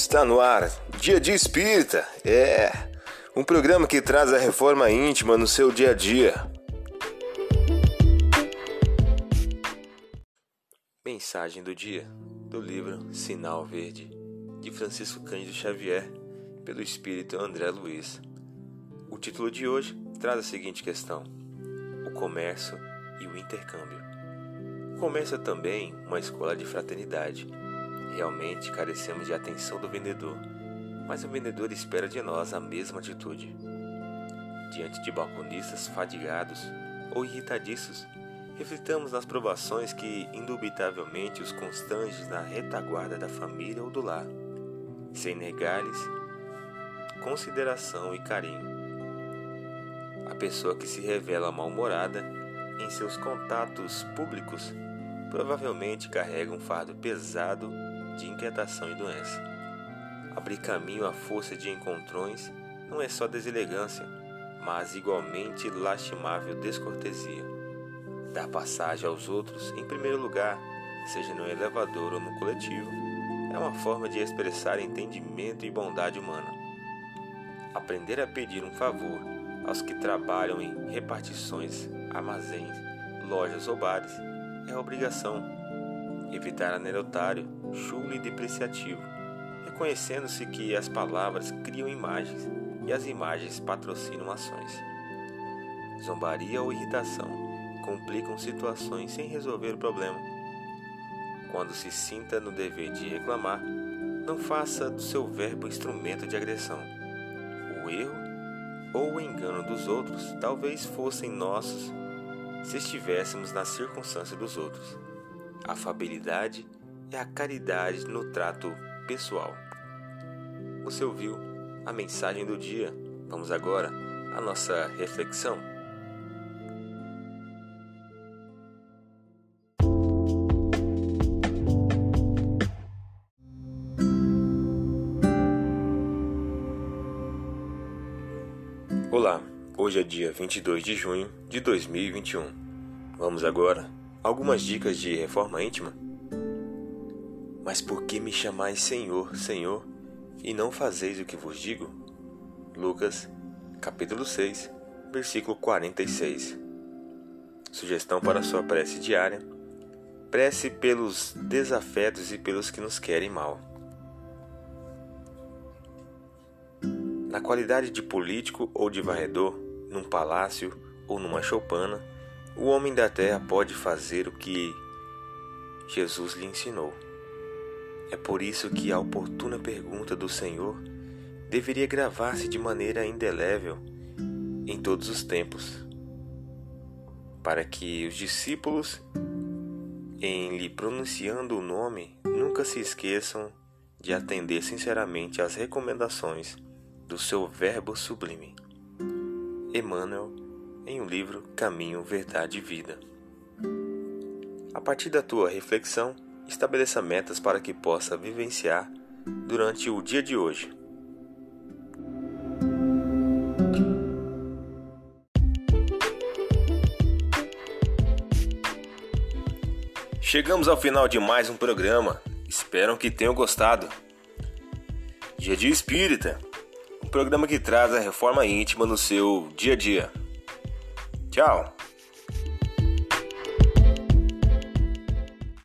Está no ar, Dia de Espírita. É um programa que traz a reforma íntima no seu dia a dia. Mensagem do dia do livro Sinal Verde, de Francisco Cândido Xavier, pelo espírito André Luiz. O título de hoje traz a seguinte questão: O comércio e o intercâmbio. O comércio é também uma escola de fraternidade Realmente carecemos de atenção do vendedor, mas o vendedor espera de nós a mesma atitude. Diante de balconistas fadigados ou irritadiços, reflitamos nas provações que indubitavelmente os constrange na retaguarda da família ou do lar, sem negar-lhes consideração e carinho. A pessoa que se revela mal-humorada em seus contatos públicos provavelmente carrega um fardo pesado de inquietação e doença. Abrir caminho à força de encontrões não é só deselegância, mas igualmente lastimável descortesia. Dar passagem aos outros em primeiro lugar, seja no elevador ou no coletivo, é uma forma de expressar entendimento e bondade humana. Aprender a pedir um favor aos que trabalham em repartições, armazéns, lojas ou bares é obrigação evitar anedotário, chulo e depreciativo, reconhecendo-se que as palavras criam imagens e as imagens patrocinam ações. Zombaria ou irritação complicam situações sem resolver o problema. Quando se sinta no dever de reclamar, não faça do seu verbo instrumento de agressão. O erro ou o engano dos outros talvez fossem nossos se estivéssemos na circunstância dos outros afabilidade e a caridade no trato pessoal. Você ouviu a mensagem do dia? Vamos agora à nossa reflexão. Olá, hoje é dia 22 de junho de 2021. Vamos agora algumas dicas de reforma íntima? Mas por que me chamais Senhor, Senhor, e não fazeis o que vos digo? Lucas, capítulo 6, versículo 46. Sugestão para sua prece diária: prece pelos desafetos e pelos que nos querem mal. Na qualidade de político ou de varredor, num palácio ou numa choupana, o homem da terra pode fazer o que Jesus lhe ensinou. É por isso que a oportuna pergunta do Senhor deveria gravar-se de maneira indelével em todos os tempos, para que os discípulos, em lhe pronunciando o nome, nunca se esqueçam de atender sinceramente às recomendações do seu Verbo sublime. Emmanuel em um livro Caminho, Verdade e Vida. A partir da tua reflexão, estabeleça metas para que possa vivenciar durante o dia de hoje. Chegamos ao final de mais um programa. Espero que tenham gostado. Dia de Espírita, um programa que traz a reforma íntima no seu dia a dia. Tchau!